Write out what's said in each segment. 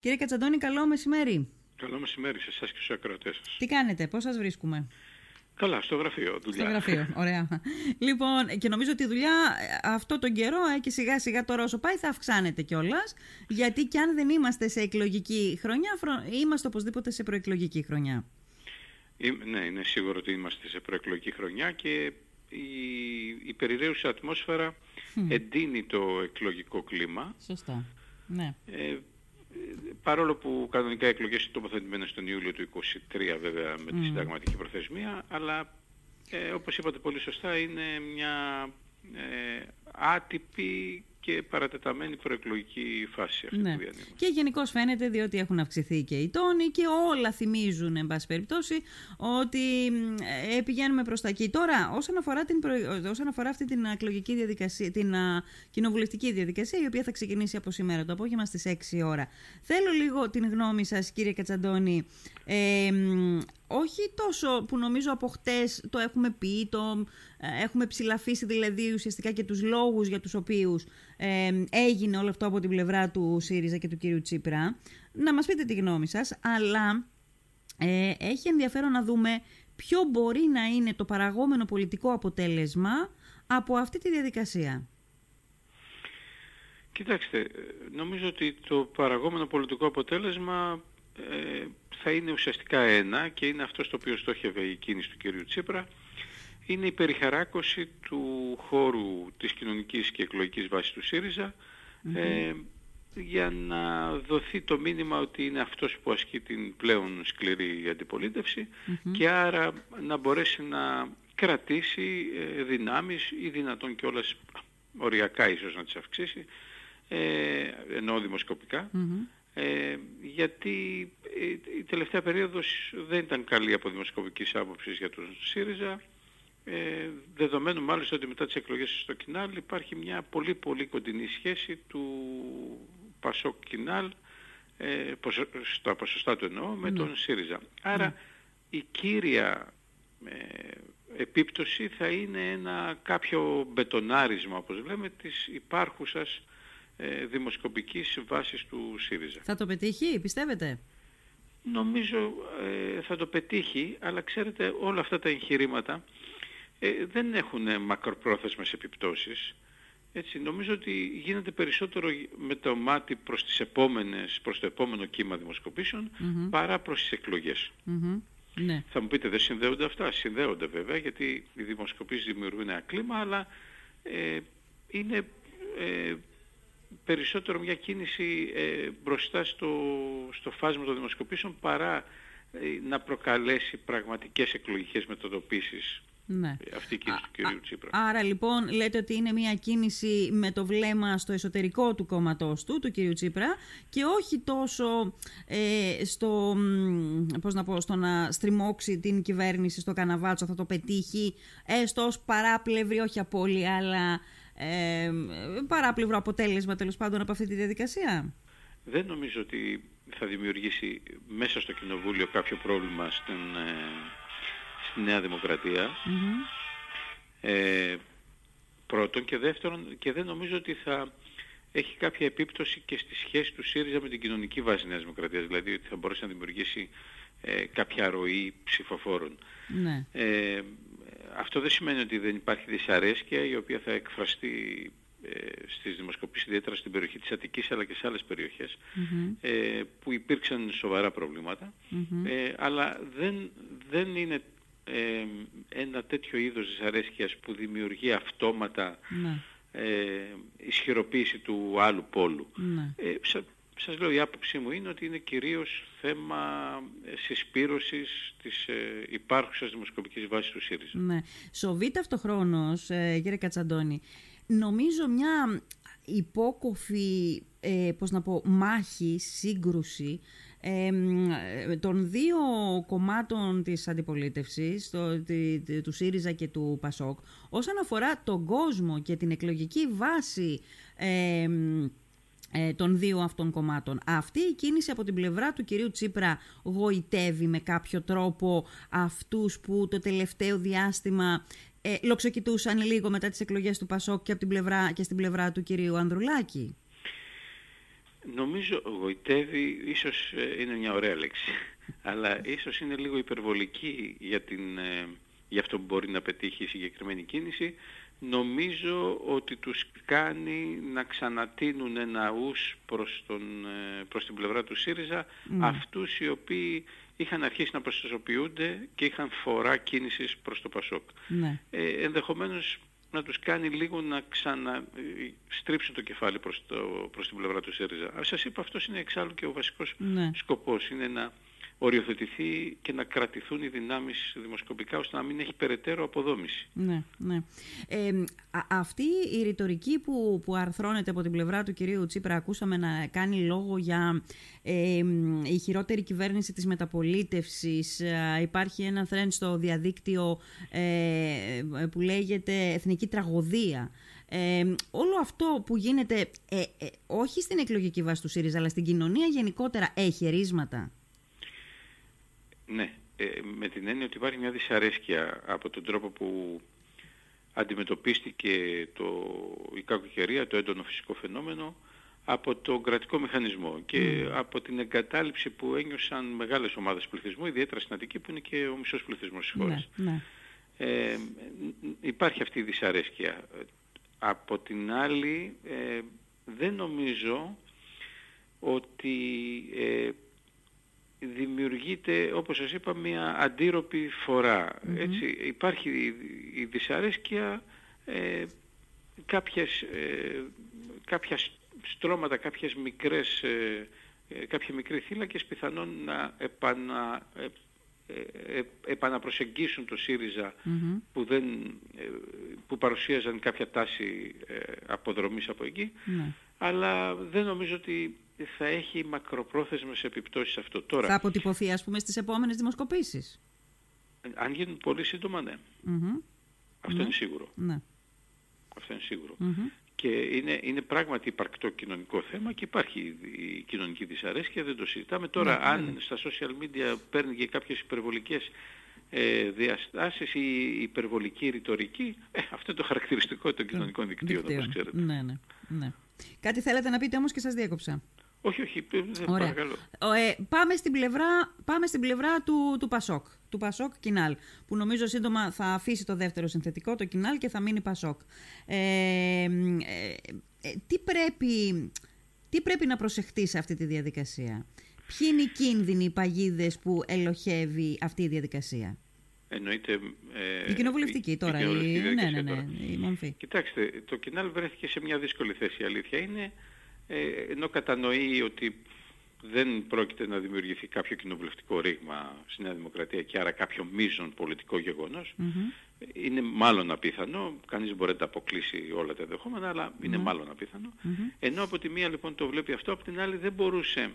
Κύριε Κατσαντώνη, καλό μεσημέρι. Καλό μεσημέρι σε εσάς και στους ακροατές σας. Τι κάνετε, πώς σας βρίσκουμε; Καλά, στο γραφείο, δουλειά. Στο γραφείο, ωραία. λοιπόν, και νομίζω ότι η δουλειά αυτό τον καιρό ε, και σιγά σιγά τώρα όσο πάει θα αυξάνεται κιόλας. Γιατί κι αν δεν είμαστε σε εκλογική χρονιά, είμαστε οπωσδήποτε σε προεκλογική χρονιά. ναι, είναι σίγουρο ότι είμαστε σε προεκλογική χρονιά και η, η περιραίουσα ατμόσφαιρα εντείνει το εκλογικό κλίμα. Σωστά. Ναι. Ε, παρόλο που κανονικά οι εκλογές είναι τοποθετημένες τον Ιούλιο του 2023 βέβαια με τη συνταγματική προθεσμία, αλλά ε, όπως είπατε πολύ σωστά είναι μια ε, άτυπη και παρατεταμένη προεκλογική φάση αυτή ναι. που διανύουμε. Και γενικώς φαίνεται διότι έχουν αυξηθεί και οι τόνοι και όλα θυμίζουν, εν πάση περιπτώσει, ότι ε, πηγαίνουμε προς τα εκεί. Τώρα, όσον αφορά, την όσον αφορά αυτή την εκλογική διαδικασία, την α, κοινοβουλευτική διαδικασία, η οποία θα ξεκινήσει από σήμερα το απόγευμα στις 6 ώρα. Θέλω λίγο την γνώμη σας, κύριε Κατσαντώνη, ε, όχι τόσο που νομίζω από χτες το έχουμε πει, το ε, έχουμε ψηλαφίσει δηλαδή ουσιαστικά και τους λόγους για τους οποίους ε, έγινε όλο αυτό από την πλευρά του ΣΥΡΙΖΑ και του κύριου Τσίπρα. Να μας πείτε τη γνώμη σας, αλλά ε, έχει ενδιαφέρον να δούμε ποιο μπορεί να είναι το παραγόμενο πολιτικό αποτέλεσμα από αυτή τη διαδικασία. Κοιτάξτε, νομίζω ότι το παραγόμενο πολιτικό αποτέλεσμα θα είναι ουσιαστικά ένα και είναι αυτό στο οποίο στόχευε η κίνηση του κυρίου Τσίπρα είναι η περιχαράκωση του χώρου της κοινωνικής και εκλογικής βάσης του ΣΥΡΙΖΑ ε, για να δοθεί το μήνυμα ότι είναι αυτός που ασκεί την πλέον σκληρή αντιπολίτευση και άρα να μπορέσει να κρατήσει ε, δυνάμεις ή δυνατόν κιόλας οριακά ίσως να τις αυξήσει ε, ενώ ε, γιατί ε, η τελευταία περίοδος δεν ήταν καλή από δημοσκοπικής άποψης για τον ΣΥΡΙΖΑ ε, δεδομένου μάλιστα ότι μετά τις εκλογές στο Κινάλ υπάρχει μια πολύ πολύ κοντινή σχέση του Πασόκ Κινάλ ε, στα ποσοστά του εννοώ με ναι. τον ΣΥΡΙΖΑ. Άρα ναι. η κύρια ε, επίπτωση θα είναι ένα κάποιο μπετονάρισμα όπως λέμε της υπάρχουσας ε, δημοσκοπικής βάσης του ΣΥΡΙΖΑ. Θα το πετύχει, πιστεύετε; Νομίζω ε, θα το πετύχει, αλλά ξέρετε όλα αυτά τα εγχειρήματα ε, δεν έχουν μακροπρόθεσμες επιπτώσεις. Έτσι, νομίζω ότι γίνεται περισσότερο με το μάτι προς, τις επόμενες, προς το επόμενο κύμα παρά προς τις εκλογές. Ναι. Θα μου πείτε δεν συνδέονται αυτά; Συνδέονται βέβαια γιατί οι δημοσκοπήσεις δημιουργούν ένα κλίμα αλλά ε, είναι ε, περισσότερο μια κίνηση ε, μπροστά στο, στο φάσμα των δημοσκοπήσεων παρά ε, να προκαλέσει πραγματικές εκλογικές μετατοπίσεις ναι. Ε, αυτή η κίνηση του κυρίου Τσίπρα. Άρα λοιπόν λέτε ότι είναι μια κίνηση με το βλέμμα στο εσωτερικό του κόμματός του, του κυρίου Τσίπρα και όχι τόσο ε, στο, πώς να πω, στο να στριμώξει την κυβέρνηση στο καναβάτσο, θα το πετύχει έστω ως παράπλευρη, όχι απόλυτα, αλλά ε, παράπλευρο αποτέλεσμα τέλος πάντων από αυτή τη διαδικασία; Δεν νομίζω ότι θα δημιουργήσει μέσα στο Κοινοβούλιο κάποιο πρόβλημα στην, ε, στη Νέα Ε, πρώτον και δεύτερον και δεν νομίζω ότι θα έχει κάποια επίπτωση και στη σχέση του ΣΥΡΙΖΑ με την κοινωνική βάση Νέας Δημοκρατίας, δηλαδή ότι θα μπορέσει να δημιουργήσει ε, κάποια ροή ψηφοφόρων. Ναι. Ε, αυτό δεν σημαίνει ότι δεν υπάρχει δυσαρέσκεια η οποία θα εκφραστεί ε, στις δημοσκοπήσεις ιδιαίτερα στην περιοχή της Αττικής αλλά και σε άλλες ε, που υπήρξαν σοβαρά ε, αλλά δεν, δεν είναι ε, ένα τέτοιο είδος δυσαρέσκειας που δημιουργεί αυτόματα ναι. ε, ισχυροποίηση του άλλου πόλου. Ναι. Ε, σας λέω η άποψή μου είναι ότι είναι κυρίως θέμα ε, συσπήρωσης της ε, υπάρχουσας δημοσκοπικής βάσης του ΣΥΡΙΖΑ. Ναι. Σοβείται αυτοχρόνως, ε, κύριε Κατσαντώνη, νομίζω μια υπόκοφη, ε, πώς να πω, μάχη, σύγκρουση ε, των δύο κομμάτων της αντιπολίτευσης, το, του ΣΥΡΙΖΑ και του ΠΑΣΟΚ, όσον αφορά τον κόσμο και την εκλογική βάση ε, ε, των δύο αυτών κομμάτων. Αυτή η κίνηση από την πλευρά του κυρίου Τσίπρα γοητεύει με κάποιο τρόπο αυτούς που το τελευταίο διάστημα ε, λοξοκοιτούσαν λίγο μετά τις εκλογές του Πασόκ και, από την πλευρά, και στην πλευρά του κυρίου Ανδρουλάκη; Νομίζω γοητεύει, ίσως ε, είναι μια ωραία λέξη, αλλά ίσως είναι λίγο υπερβολική για, την, ε, για αυτό που μπορεί να πετύχει η συγκεκριμένη κίνηση. Νομίζω ότι τους κάνει να ξανατείνουν ένα ους προς, τον, ε, προς την πλευρά του ΣΥΡΙΖΑ mm. αυτούς οι οποίοι είχαν αρχίσει να προστασιοποιούνται και είχαν φορά κίνησης προς το ΠΑΣΟΚ. Ναι. Ε, ενδεχομένως να τους κάνει λίγο να ξαναστρίψουν το κεφάλι προς, το, προς την πλευρά του ΣΥΡΙΖΑ. Ας σας είπα αυτός είναι εξάλλου και ο βασικός ναι. σκοπός. Είναι να οριοθετηθεί και να κρατηθούν οι δυνάμεις δημοσκοπικά ώστε να μην έχει περαιτέρω αποδόμηση. Ναι, ναι. Ε, αυτή η ρητορική που, που αρθρώνεται από την πλευρά του κυρίου Τσίπρα ακούσαμε να κάνει λόγο για ε, η χειρότερη κυβέρνηση της μεταπολίτευσης. Ε, υπάρχει ένα trend στο διαδίκτυο ε, που λέγεται εθνική τραγωδία. Ε, όλο αυτό που γίνεται ε, όχι στην εκλογική βάση του ΣΥΡΙΖΑ αλλά στην κοινωνία γενικότερα έχει ρίσματα; Ναι, ε, με την έννοια ότι υπάρχει μια δυσαρέσκεια από τον τρόπο που αντιμετωπίστηκε το, η κακοκαιρία, το έντονο φυσικό φαινόμενο, από τον κρατικό μηχανισμό και από την εγκατάλειψη που ένιωσαν μεγάλες ομάδες πληθυσμού, ιδιαίτερα στην Αττική που είναι και ο μισός πληθυσμός της χώρας. Ναι, ναι. Ε, υπάρχει αυτή η δυσαρέσκεια. Από την άλλη, ε, δεν νομίζω ότι ε, δημιουργείται, όπως σας είπα, μια αντίρροπη Έτσι, υπάρχει η δυσαρέσκεια, ε, κάποιες, ε, κάποια στρώματα, κάποιες μικρές, ε, ε κάποια μικρή θύλακες πιθανόν να επανα, ε, ε, επαναπροσεγγίσουν το ΣΥΡΙΖΑ που, δεν, που παρουσίαζαν κάποια τάση αποδρομής από εκεί. Ναι. Αλλά δεν νομίζω ότι θα έχει μακροπρόθεσμες επιπτώσεις αυτό. Τώρα, θα αποτυπωθεί ας πούμε στις επόμενες δημοσκοπήσεις. Αν γίνουν πολύ σύντομα ναι. Αυτό είναι σίγουρο. Ναι. Αυτό είναι σίγουρο. Και είναι, είναι πράγματι υπαρκτό κοινωνικό θέμα και υπάρχει η κοινωνική δυσαρέσκεια, δεν το συζητάμε. Τώρα ναι, αν ναι. στα social media παίρνει και κάποιες υπερβολικές ε, διαστάσεις ή υπερβολική ρητορική, ε, αυτό είναι το χαρακτηριστικό των κοινωνικών δικτύων, όπως ξέρετε. Ναι, ναι, ναι. Κάτι θέλετε να πείτε όμως και σας διέκοψα. Όχι, όχι, παρακαλώ. Ε, πάμε, στην πλευρά, πάμε στην πλευρά του, του Πασόκ, του Πασόκ Κινάλ, που νομίζω σύντομα θα αφήσει το δεύτερο συνθετικό, το Κινάλ, και θα μείνει Πασόκ. Ε, ε, ε, τι, πρέπει, τι πρέπει να προσεχτεί σε αυτή τη διαδικασία; Ποιοι είναι οι κίνδυνοι, οι παγίδες που ελοχεύει αυτή η διαδικασία; Εννοείται... Ε, η κοινοβουλευτική τώρα, η, ναι, ναι, ναι, η μορφή. Κοιτάξτε, το Κινάλ βρέθηκε σε μια δύσκολη θέση, η αλήθεια είναι ε, ενώ κατανοεί ότι δεν πρόκειται να δημιουργηθεί κάποιο κοινοβουλευτικό ρήγμα στη Νέα Δημοκρατία και άρα κάποιο μείζον πολιτικό είναι μάλλον απίθανο, κανείς μπορεί να τα αποκλείσει όλα τα δεχόμενα, αλλά είναι μάλλον Ενώ από τη μία λοιπόν το βλέπει αυτό, από την άλλη δεν μπορούσε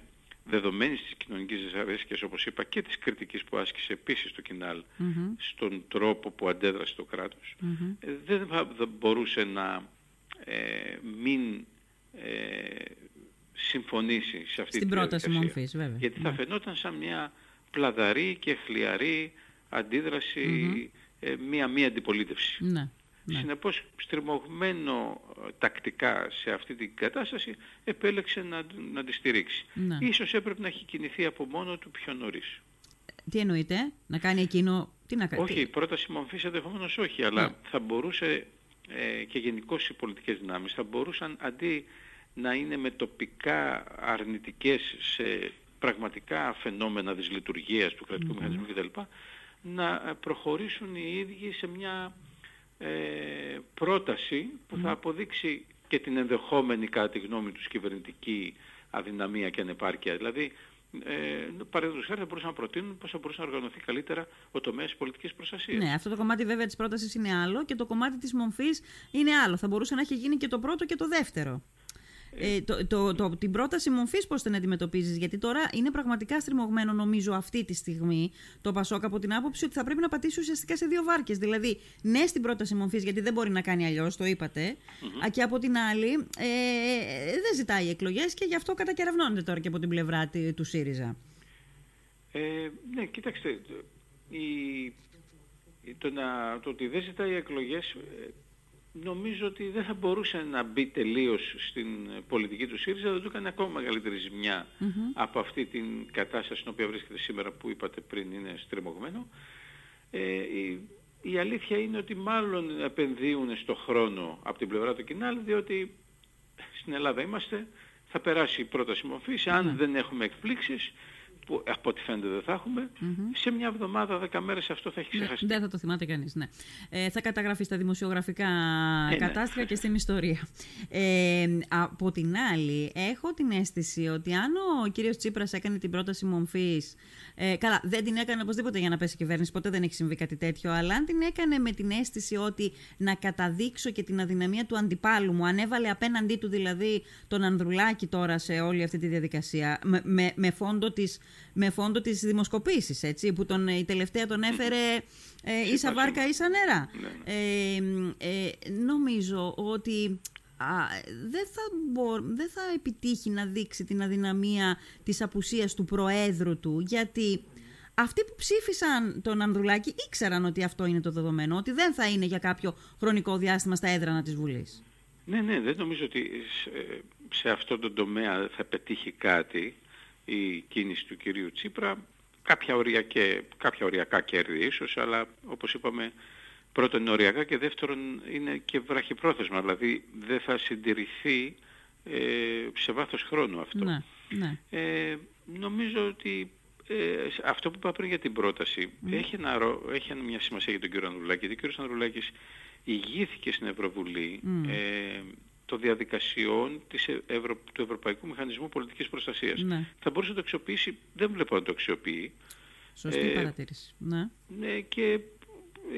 δεδομένης της κοινωνικής δυσαρέσκειας, όπως είπα, και της κριτικής που άσκησε επίσης το Κινάλ στον τρόπο που αντέδρασε το κράτος, ε, δεν θα μπορούσε να ε, μην ε, συμφωνήσει σε αυτή την πρόταση μορφής, βέβαια. Γιατί θα ναι. φαινόταν σαν μια πλαδαρή και χλιαρή αντίδραση, ε, μία μία αντιπολίτευση. Ναι. Ναι. Συνεπώς, στριμωγμένο ε, τακτικά σε αυτή την κατάσταση, επέλεξε να, να τη στηρίξει. Ναι. Ίσως έπρεπε να έχει κινηθεί από μόνο του πιο νωρίς. Τι εννοείται, να κάνει εκείνο... Τι να... Όχι, η πρόταση μορφής ενδεχομένως όχι, αλλά ναι. θα μπορούσε ε, και γενικώς οι πολιτικές δυνάμεις θα μπορούσαν αντί να είναι με τοπικά αρνητικές σε πραγματικά φαινόμενα δυσλειτουργίας του κρατικού mm-hmm. μηχανισμού κτλ. να προχωρήσουν οι ίδιοι σε μια ε, πρόταση που θα αποδείξει και την ενδεχόμενη κατά τη γνώμη τους κυβερνητική αδυναμία και ανεπάρκεια. Δηλαδή ε, παραδείγματος χάρη θα μπορούσαν να προτείνουν πώς θα μπορούσε να οργανωθεί καλύτερα ο τομέας της πολιτικής προστασίας. Ναι, αυτό το κομμάτι βέβαια της πρότασης είναι άλλο και το κομμάτι της μορφής είναι άλλο. Θα μπορούσε να έχει γίνει και το πρώτο και το δεύτερο. Ε, το, το, το, την πρόταση μορφής πώς την αντιμετωπίζεις, Γιατί τώρα είναι πραγματικά στριμωγμένο, νομίζω, αυτή τη στιγμή το Πασόκ από την άποψη ότι θα πρέπει να πατήσει ουσιαστικά σε δύο βάρκες. Δηλαδή, ναι στην πρόταση μορφής, γιατί δεν μπορεί να κάνει αλλιώς, το είπατε. Mm-hmm. Και από την άλλη, ε, δεν ζητάει εκλογές και γι' αυτό κατακεραυνώνεται τώρα και από την πλευρά του ΣΥΡΙΖΑ. Ε, ναι, κοίταξτε. Η, το, να, το ότι δεν ζητάει εκλογές νομίζω ότι δεν θα μπορούσε να μπει τελείως στην πολιτική του ΣΥΡΙΖΑ, δεν του έκανε ακόμα μεγαλύτερη από αυτή την κατάσταση στην οποία βρίσκεται σήμερα που είπατε πριν είναι στριμωγμένο. Ε, η, η αλήθεια είναι ότι μάλλον επενδύουν στο χρόνο από την πλευρά του Κινάλ, διότι στην Ελλάδα είμαστε, θα περάσει η πρόταση μορφής, αν ναι. δεν έχουμε εκπλήξεις, που από ό,τι φαίνεται δεν θα εχουμε σε μια εβδομάδα, δέκα μέρες αυτό θα έχει ναι, ξεχαστεί. δεν θα το θυμάται κανείς, ναι. Ε, θα καταγραφεί στα δημοσιογραφικά ε, ναι. κατάστοιχα και στην ιστορία. Ε, από την άλλη, έχω την αίσθηση ότι αν ο κύριος Τσίπρας έκανε την πρόταση μομφής ε, καλά, δεν την έκανε οπωσδήποτε για να πέσει η κυβέρνηση, ποτέ δεν έχει συμβεί κάτι τέτοιο. Αλλά αν την έκανε με την αίσθηση ότι να καταδείξω και την αδυναμία του αντιπάλου μου, αν έβαλε απέναντί του δηλαδή τον Ανδρουλάκη τώρα σε όλη αυτή τη διαδικασία, με, με, με φόντο της, με φόντο της δημοσκοπήσεις, έτσι, που τον, η τελευταία τον έφερε ε, ίσα βάρκα ίσα νερά. Ναι, ναι. Ε, ε, νομίζω ότι δεν, θα δεν θα επιτύχει να δείξει την αδυναμία της απουσίας του Προέδρου του, γιατί αυτοί που ψήφισαν τον Ανδρουλάκη ήξεραν ότι αυτό είναι το δεδομένο, ότι δεν θα είναι για κάποιο χρονικό διάστημα στα έδρανα της Βουλής. Ναι, ναι, δεν νομίζω ότι σε αυτό το τομέα θα πετύχει κάτι η κίνηση του κυρίου Τσίπρα. Κάποια, οριακέ, κάποια οριακά κέρδη ίσως, αλλά όπως είπαμε πρώτον είναι οριακά και δεύτερον είναι και βραχυπρόθεσμα, δηλαδή δεν θα συντηρηθεί ε, σε βάθος χρόνου αυτό. Ναι, ναι. Ε, νομίζω ότι ε, αυτό που είπα πριν για την πρόταση ναι. έχει, ένα, έχει μια σημασία για τον κύριο Ανδρουλάκη. Ο κύριος Ανδρουλάκης ηγήθηκε στην Ευρωβουλή ε, των διαδικασιών της Ευρω... του Ευρωπαϊκού Μηχανισμού Πολιτικής Προστασίας. Ναι. Θα μπορούσε να το αξιοποιήσει, δεν βλέπω να το αξιοποιεί. Σωστή ε, παρατήρηση. Ναι. ναι. και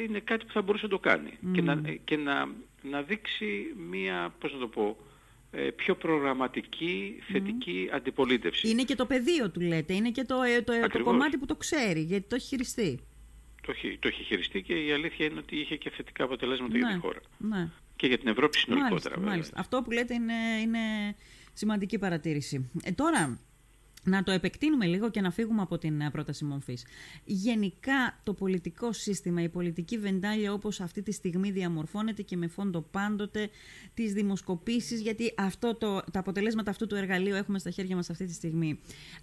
είναι κάτι που θα μπορούσε να το κάνει και, να, και να, να δείξει μία, πώς να το πω, ε, πιο προγραμματική, θετική αντιπολίτευση. Είναι και το πεδίο του λέτε, είναι και το, ε, το, ε, το κομμάτι που το ξέρει, γιατί το έχει χειριστεί. Το έχει, το έχει χειριστεί και η αλήθεια είναι ότι είχε και θετικά αποτελέσματα ναι, για τη χώρα. Ναι. Και για την Ευρώπη συνολικότερα μάλιστα, Μάλιστα. Αυτό που λέτε είναι, είναι σημαντική παρατήρηση. Ε, τώρα, να το επεκτείνουμε λίγο και να φύγουμε από την ε, πρόταση μορφής. Γενικά το πολιτικό σύστημα, η πολιτική βεντάλια όπως αυτή τη στιγμή διαμορφώνεται και με φόντο πάντοτε τις δημοσκοπήσεις, γιατί αυτό το, τα αποτελέσματα αυτού του εργαλείου έχουμε στα χέρια μας αυτή τη στιγμή.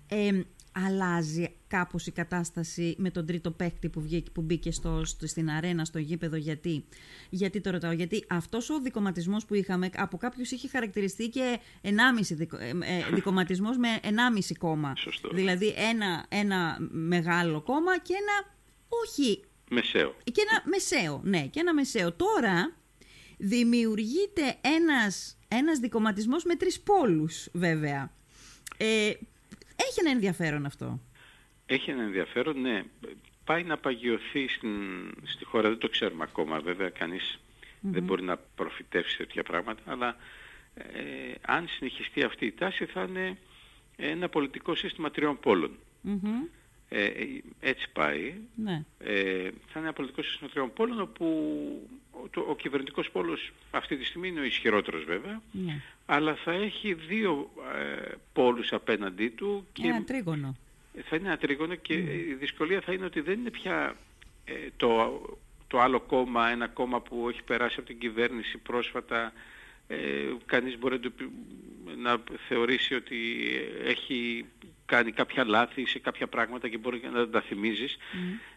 Ε, αλλάζει κάπως η κατάσταση με τον τρίτο παίκτη που, βγήκε, που μπήκε στο, στην αρένα, στο γήπεδο. Γιατί, γιατί το ρωτάω, γιατί αυτός ο δικοματισμός που είχαμε από κάποιους είχε χαρακτηριστεί και 1,5 δικο, ε, ε, δικοματισμός με 1,5 κόμμα. Δηλαδή ένα, ένα μεγάλο κόμμα και ένα όχι... Μεσαίο. Και ένα μεσαίο, ναι, και ένα μεσαίο. Τώρα δημιουργείται ένας, ένας δικοματισμός με τρεις πόλους βέβαια. Ε, έχει ένα ενδιαφέρον αυτό. Έχει ένα ενδιαφέρον, ναι. Πάει να παγιωθεί στην, στη χώρα, δεν το ξέρουμε ακόμα βέβαια, δεν μπορεί να προφητεύσει τέτοια πράγματα, αλλά ε, αν συνεχιστεί αυτή η τάση θα είναι ένα πολιτικό σύστημα τριών ε, έτσι πάει. Ναι. Ε, θα είναι ένα πολιτικό σύστημα τριών πόλων όπου ο, ο κυβερνητικός πόλος αυτή τη στιγμή είναι ο ισχυρότερος βέβαια, ναι. αλλά θα έχει δύο ε, πόλους απέναντί του. Και ένα τρίγωνο. Θα είναι ένα τρίγωνο και ναι. η δυσκολία θα είναι ότι δεν είναι πια ε, το, το άλλο κόμμα, ένα κόμμα που έχει περάσει από την κυβέρνηση πρόσφατα, ε, κανείς μπορεί να θεωρήσει ότι έχει κάνει κάποια λάθη σε κάποια πράγματα και μπορεί να τα θυμίζεις.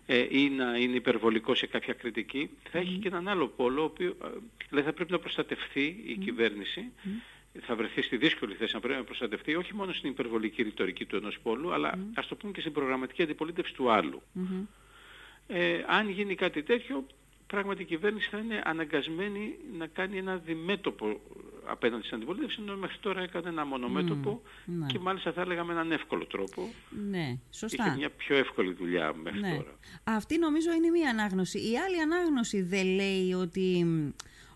Ε, ή να είναι υπερβολικό σε κάποια κριτική, θα έχει και έναν άλλο πόλο, ο οποίος ε, δηλαδή θα πρέπει να προστατευτεί η κυβέρνηση, θα βρεθεί στη δύσκολη θέση να πρέπει να προστατευτεί όχι μόνο στην υπερβολική ρητορική του ενός πόλου, αλλά ας το πούμε και στην προγραμματική αντιπολίτευση του άλλου. Ε, αν γίνει κάτι τέτοιο, πράγματι η κυβέρνηση θα είναι αναγκασμένη να κάνει ένα διμέτωπο απέναντι στην αντιπολίτευση, ενώ μέχρι τώρα έκανε ένα μονομέτωπο ναι. και μάλιστα θα έλεγα με έναν εύκολο τρόπο. Ναι, σωστά. Είχε μια πιο εύκολη δουλειά μέχρι ναι. τώρα. Αυτή νομίζω είναι μία ανάγνωση. Η άλλη ανάγνωση δεν λέει ότι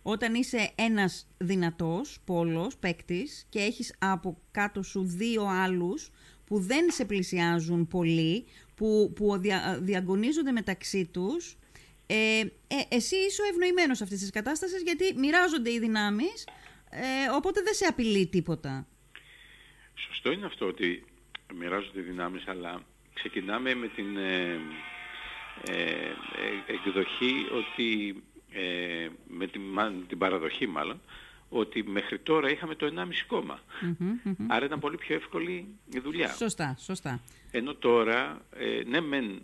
όταν είσαι ένας δυνατός πόλος, παίκτης και έχεις από κάτω σου δύο άλλους που δεν σε πλησιάζουν πολύ, που, που δια, διαγωνίζονται μεταξύ τους, ε, ε, εσύ είσαι ο ευνοημένος αυτής της κατάστασης γιατί μοιράζονται οι δυνάμεις ε, οπότε δεν σε απειλεί τίποτα. Σωστό είναι αυτό ότι μοιράζονται οι δυνάμεις, αλλά ξεκινάμε με την ε, ε, εκδοχή ότι ε, με την, την παραδοχή μάλλον, ότι μέχρι τώρα είχαμε το 1,5 κόμμα. Άρα ήταν πολύ πιο εύκολη η δουλειά. Σωστά, σωστά. Ενώ τώρα, ε, ναι μεν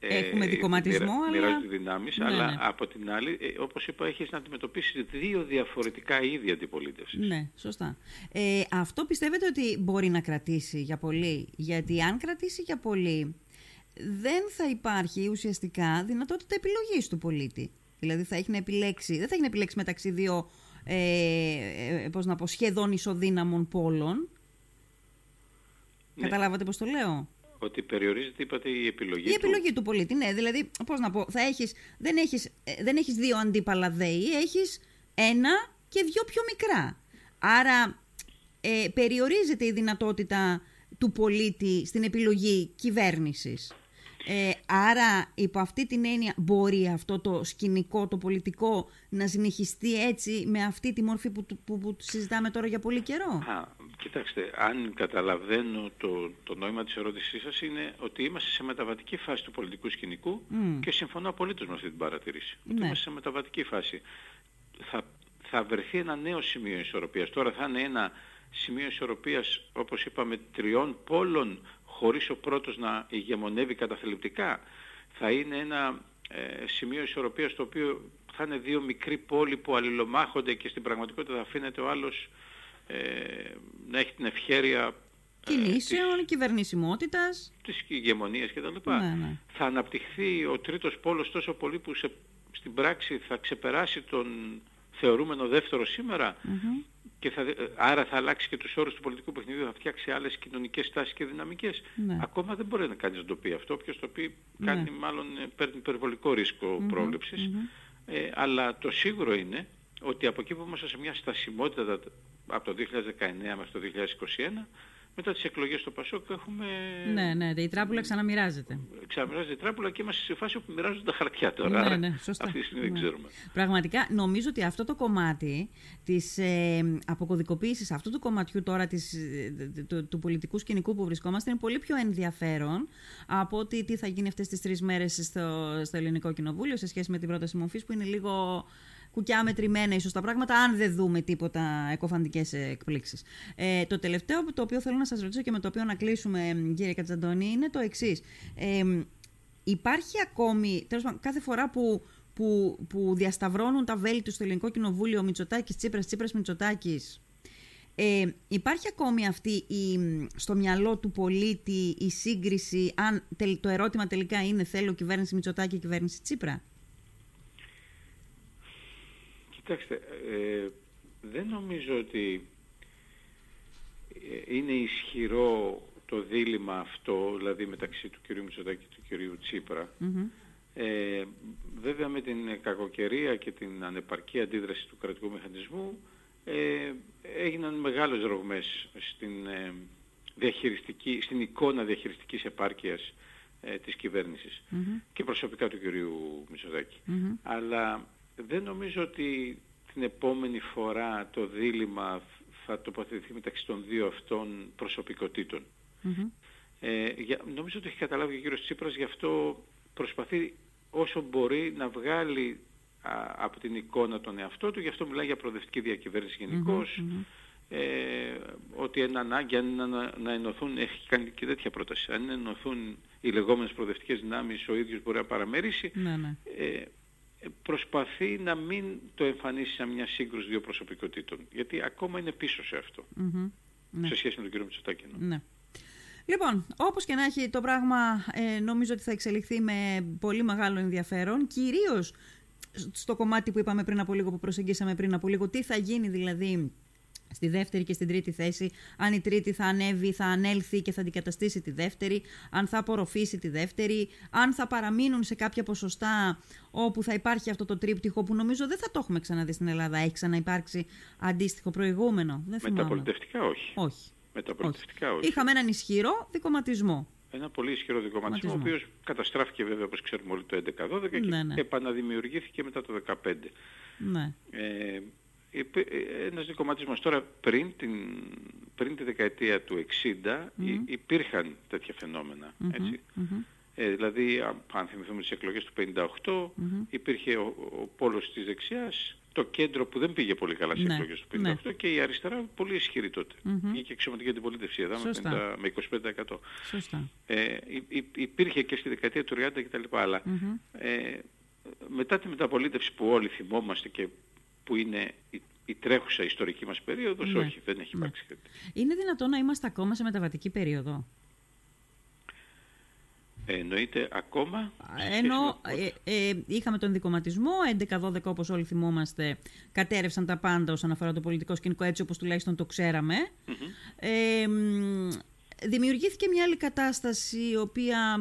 Έχουμε ε, δικοματισμό, μοιρα, αλλά... δυνάμεις, ναι, αλλά ναι. από την άλλη, ε, όπως είπα, έχεις να αντιμετωπίσεις δύο διαφορετικά είδη αντιπολίτευσης. Ναι, σωστά. Ε, αυτό πιστεύετε ότι μπορεί να κρατήσει για πολύ, γιατί αν κρατήσει για πολύ, δεν θα υπάρχει ουσιαστικά δυνατότητα επιλογής του πολίτη. Δηλαδή θα έχει να επιλέξει, δεν θα έχει να επιλέξει μεταξύ δύο, ε, ε πώς να πω, σχεδόν ισοδύναμων πόλων. Ναι. Καταλάβατε πώς το λέω; Ότι περιορίζεται, είπατε, η επιλογή Η επιλογή του πολίτη, ναι. Δηλαδή, πώς να πω, θα έχεις, δεν, έχεις, ε, δεν έχεις δύο αντίπαλα δέη, έχεις ένα και δύο πιο μικρά. Άρα ε, περιορίζεται η δυνατότητα του πολίτη στην επιλογή κυβέρνησης. Ε, άρα, υπό αυτή την έννοια, μπορεί αυτό το σκηνικό, το πολιτικό, να συνεχιστεί έτσι με αυτή τη μορφή που, που, που συζητάμε τώρα για πολύ καιρό; Α, κοιτάξτε, αν καταλαβαίνω το, το νόημα της ερώτησής σας είναι ότι είμαστε σε μεταβατική φάση του πολιτικού σκηνικού και συμφωνώ απολύτως με αυτή την παρατηρήση. Ότι ναι. είμαστε σε μεταβατική φάση. Θα, θα βρεθεί ένα νέο σημείο ισορροπίας. Τώρα θα είναι ένα σημείο ισορροπίας, όπως είπαμε, τριών πόλων χωρίς ο πρώτος να ηγεμονεύει καταθλιπτικά. Θα είναι ένα ε, σημείο ισορροπίας το οποίο θα είναι δύο μικροί πόλοι που αλληλομάχονται και στην πραγματικότητα θα αφήνεται ο άλλος ε, να έχει την ευχέρεια ε, κινήσεων, της, κυβερνησιμότητας, της ηγεμονίας κτλ. Ναι, ναι. Θα αναπτυχθεί ο τρίτος πόλος τόσο πολύ που σε, στην πράξη θα ξεπεράσει τον θεωρούμενο δεύτερο και θα, άρα θα αλλάξει και τους όρους του πολιτικού παιχνιδιού, θα φτιάξει άλλες κοινωνικές τάσεις και δυναμικές. Ναι. Ακόμα δεν μπορεί να κάνει να το πει αυτό. Όποιος το πει κάνει ναι. μάλλον ε, παίρνει υπερβολικό ρίσκο πρόληψης. Ε, αλλά το σίγουρο είναι ότι από εκεί που είμαστε σε μια στασιμότητα από το 2019 μέχρι το 2021 μετά τις εκλογές στο Πασόκ έχουμε... Ναι, ναι, η τράπουλα ξαναμοιράζεται. Ξαναμοιράζεται η τράπουλα και είμαστε σε φάση που μοιράζονται τα χαρτιά τώρα. Ναι, ναι, σωστά. Αυτή τη στιγμή δεν ναι. ξέρουμε. Πραγματικά νομίζω ότι αυτό το κομμάτι της ε, αποκωδικοποίησης αυτού του κομματιού τώρα της, ε, του, του, πολιτικού σκηνικού που βρισκόμαστε είναι πολύ πιο ενδιαφέρον από ότι τι θα γίνει αυτές τις τρεις μέρες στο, στο Ελληνικό Κοινοβούλιο σε σχέση με την πρόταση μορφής που είναι λίγο κουκιά μετρημένα ίσως τα πράγματα, αν δεν δούμε τίποτα εκοφαντικές εκπλήξεις. Ε, το τελευταίο το οποίο θέλω να σας ρωτήσω και με το οποίο να κλείσουμε, κύριε Κατζαντώνη, είναι το εξής. Ε, υπάρχει ακόμη, τέλος πάντων, κάθε φορά που, που, που διασταυρώνουν τα βέλη του στο Ελληνικό Κοινοβούλιο Μητσοτάκης, Τσίπρας, Τσίπρας, Μητσοτάκης, ε, υπάρχει ακόμη αυτή η, στο μυαλό του πολίτη η σύγκριση, αν το ερώτημα τελικά είναι θέλω κυβέρνηση Μητσοτάκη και κυβέρνηση Τσίπρα. Κοιτάξτε, ε, δεν νομίζω ότι ε, είναι ισχυρό το δίλημα αυτό, δηλαδή μεταξύ του κυρίου Μητσοτάκη και του κυρίου Ε, βέβαια με την κακοκαιρία και την ανεπαρκή αντίδραση του κρατικού μηχανισμού ε, έγιναν μεγάλες ρογμές στην, ε, διαχειριστική, στην εικόνα διαχειριστικής επάρκειας ε, της κυβερνησης και προσωπικά του κυρίου Μητσοτάκη. Αλλά δεν νομίζω ότι την επόμενη φορά το δίλημα θα τοποθετηθεί μεταξύ των δύο αυτών προσωπικότητων. Ε, για, νομίζω ότι έχει καταλάβει ο κύριος Τσίπρας, γι' αυτό προσπαθεί όσο μπορεί να βγάλει από την εικόνα τον εαυτό του, γι' αυτό μιλάει για προοδευτική διακυβέρνηση ε, ότι είναι ανάγκη αν να, να ενωθούν, έχει κάνει και τέτοια πρόταση, αν ενωθούν οι λεγόμενες προοδευτικές δυνάμεις, ο ίδιος μπορεί να παραμερίσει. Ναι, ναι. Ε, προσπαθεί να μην το εμφανίσει σαν μια σύγκρουση δύο προσωπικότητων. Γιατί ακόμα είναι πίσω σε αυτό. Ναι. Σε σχέση με τον κύριο Μητσοτάκη. Ναι. Λοιπόν, όπως και να έχει το πράγμα, ε, νομίζω ότι θα εξελιχθεί με πολύ μεγάλο ενδιαφέρον, κυρίως στο κομμάτι που είπαμε πριν από λίγο, που προσεγγίσαμε πριν από λίγο, τι θα γίνει δηλαδή στη δεύτερη και στην τρίτη θέση, αν η τρίτη θα ανέβει, θα ανέλθει και θα αντικαταστήσει τη δεύτερη, αν θα απορροφήσει τη δεύτερη, αν θα παραμείνουν σε κάποια ποσοστά όπου θα υπάρχει αυτό το τρίπτυχο που νομίζω δεν θα το έχουμε ξαναδεί στην Ελλάδα. Έχει ξαναυπάρξει αντίστοιχο προηγούμενο. Δεν Μεταπολιτευτικά όχι. Όχι. Μεταπολιτευτικά όχι. Είχαμε έναν ισχυρό δικοματισμό. Ένα πολύ ισχυρό δικοματισμό, ο οποίος καταστράφηκε βέβαια όπως ξέρουμε όλοι το 11-12 και ναι, ναι. επαναδημιουργήθηκε μετά το 2015. Ναι. Ε, ένας δικοματισμός. Τώρα πριν, την, πριν τη δεκαετία του 60 υπήρχαν τέτοια φαινόμενα. Έτσι. Ε, δηλαδή, αν θυμηθούμε τις εκλογές του 58, υπήρχε ο, ο πόλος της δεξιάς, το κέντρο που δεν πήγε πολύ καλά στις ναι, εκλογές του 58 ναι. και η αριστερά πολύ ισχυρή τότε. Mm-hmm. Βγήκε εξωματική αντιπολίτευση εδώ με, 50, με 25%. Σωστά. Ε, υπήρχε και στη δεκαετία του 30 κτλ. Αλλά ε, μετά τη μεταπολίτευση που όλοι θυμόμαστε και που είναι η, η τρέχουσα ιστορική μας περίοδος, ναι. όχι, δεν έχει ναι. υπάρξει κάτι. Είναι δυνατόν να είμαστε ακόμα σε μεταβατική περίοδο; Εννοείται ακόμα. Ενώ ε, ε, είχαμε τον δικοματισμό, 11-12 όπως όλοι θυμόμαστε, κατέρευσαν τα πάντα όσον αφορά το πολιτικό σκηνικό έτσι όπως τουλάχιστον το ξέραμε. Ε, δημιουργήθηκε μια άλλη κατάσταση η οποία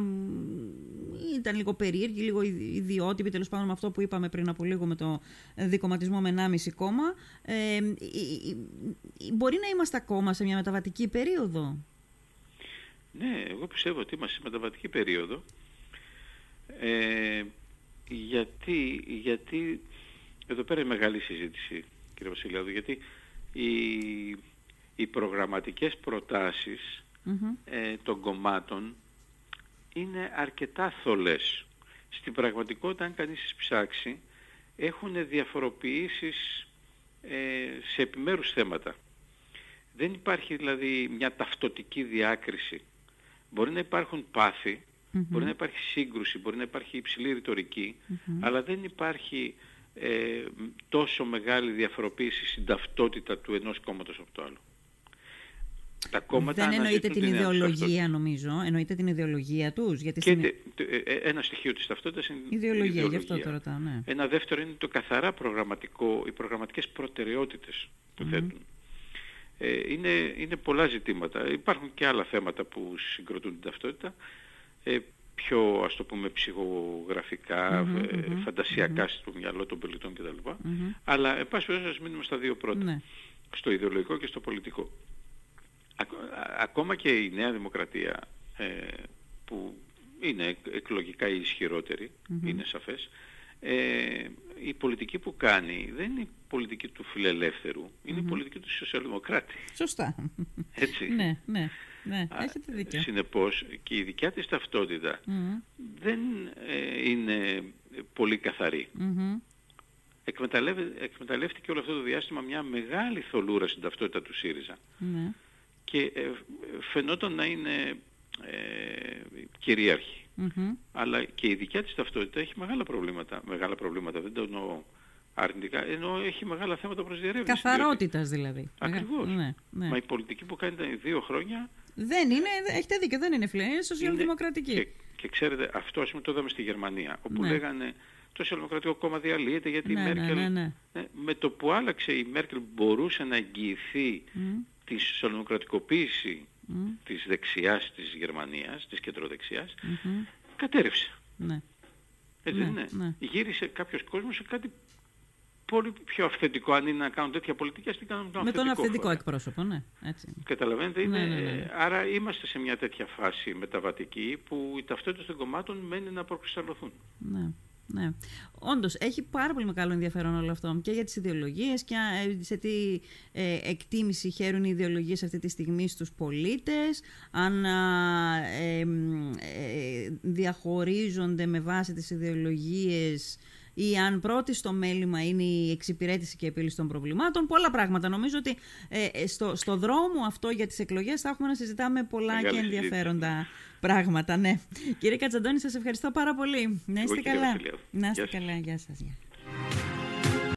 ήταν λίγο περίεργη, λίγο ιδιότυπη τέλος πάντων με αυτό που είπαμε πριν από λίγο με το δικοματισμό με 1,5 κόμμα. Ε, μπορεί να είμαστε ακόμα σε μια μεταβατική περίοδο; Ναι, εγώ πιστεύω ότι είμαστε σε μεταβατική περίοδο. Ε, γιατί, γιατί εδώ πέρα είναι μεγάλη συζήτηση, κύριε Βασιλιάδου, γιατί οι, οι προγραμματικές ε, των κομμάτων είναι αρκετά θολές. Στην πραγματικότητα, αν κανείς τις ψάξει, έχουν διαφοροποιήσεις ε, σε επιμέρους θέματα. Δεν υπάρχει δηλαδή μια ταυτοτική διάκριση Μπορεί να υπάρχουν μπορεί να υπάρχει σύγκρουση, μπορεί να υπάρχει υψηλή αλλά δεν υπάρχει ε, τόσο μεγάλη διαφοροποίηση στην ταυτότητα του ενός κόμματος από το άλλο. Τα κόμματα δεν εννοείται την ιδεολογία νομίζω, εννοείται την ιδεολογία τους. Γιατί και ε, ε, ένα στοιχείο της ταυτότητας είναι η ιδεολογία. ιδεολογία. Γι' αυτό το ρωτάω, ναι. Ένα δεύτερο είναι το καθαρά προγραμματικό, οι προγραμματικές προτεραιότητες που θέτουν. Ε, είναι, είναι πολλά ζητήματα. Υπάρχουν και άλλα θέματα που συγκροτούν την ταυτότητα. Ε, πιο ας το πούμε ψυχογραφικά, ε, φαντασιακά στο μυαλό των πολιτών κτλ. Αλλά εν πάση περιπτώσει μείνουμε στα δύο πρώτα. Ναι. Στο ιδεολογικό και στο πολιτικό. Ακόμα και η Νέα Δημοκρατία που είναι εκλογικά η ισχυρότερη, είναι σαφές, ε, η πολιτική που κάνει δεν είναι η πολιτική του φιλελεύθερου, είναι η πολιτική του σοσιαλδημοκράτη. Σωστά. Έτσι. ναι, ναι, ναι, έχετε δίκιο. Συνεπώς και η δικιά της ταυτότητα δεν ε, είναι πολύ καθαρή. εκμεταλλεύτηκε όλο αυτό το διάστημα μια μεγάλη θολούρα στην ταυτότητα του ΣΥΡΙΖΑ. Ναι. Και ε, φαινόταν να είναι ε, κυρίαρχη. Αλλά και η δικιά της ταυτότητα έχει μεγάλα προβλήματα. Μεγάλα προβλήματα, δεν το εννοώ αρνητικά, ενώ έχει μεγάλα θέματα προς διαρρεύνηση. Καθαρότητας δηλαδή. Ακριβώς. Ναι, ναι. Μα η πολιτική που κάνει τα δύο χρόνια... Δεν είναι, έχετε δίκιο, δεν είναι φιλέ, είναι σοσιαλδημοκρατική. Και, και ξέρετε, αυτό ας πούμε το είδαμε στη Γερμανία, όπου ναι. λέγανε το Σοσιαλδημοκρατικό Κόμμα διαλύεται γιατί ναι, η ναι, Μέρκελ... Ναι, ναι, με το που άλλαξε η Μέρκελ μπορούσε να εγγυηθεί mm. Της σοσιαλδημοκρατικοποίηση mm. της δεξιάς της Γερμανίας, της κεντροδεξιάς, mm-hmm. κατέρευσε. Ναι. Έτσι ναι, είναι; Ναι. Γύρισε κάποιος κόσμος σε κάτι πολύ πιο αυθεντικό αν είναι να κάνουν τέτοια πολιτική, ας την κάνουν τον Με τον αυθεντικό εκπρόσωπο, ναι. Έτσι. Καταλαβαίνετε, είναι, ναι, ναι, ναι. άρα είμαστε σε μια τέτοια φάση μεταβατική που οι ταυτότητες των κομμάτων μένει να προκρισταλωθούν. Ναι. Ναι. Όντως, έχει πάρα πολύ μεγάλο ενδιαφέρον όλο αυτό και για τις ιδεολογίες και ε, σε τι ε, εκτίμηση χαίρουν οι ιδεολογίες αυτή τη στιγμή στους πολίτες, αν ε, διαχωρίζονται με βάση τις ιδεολογίες ή αν πρώτη στο μέλημα είναι η εξυπηρέτηση και επίλυση των προβλημάτων. Πολλά πράγματα. Νομίζω ότι ε, στο, στο δρόμο αυτό για τις εκλογές θα έχουμε να συζητάμε πολλά και ενδιαφέροντα πράγματα. Ναι. Κύριε Κατσαντώνη, σας ευχαριστώ πάρα πολύ. Να είστε καλά. Να είστε καλά. Γεια σας.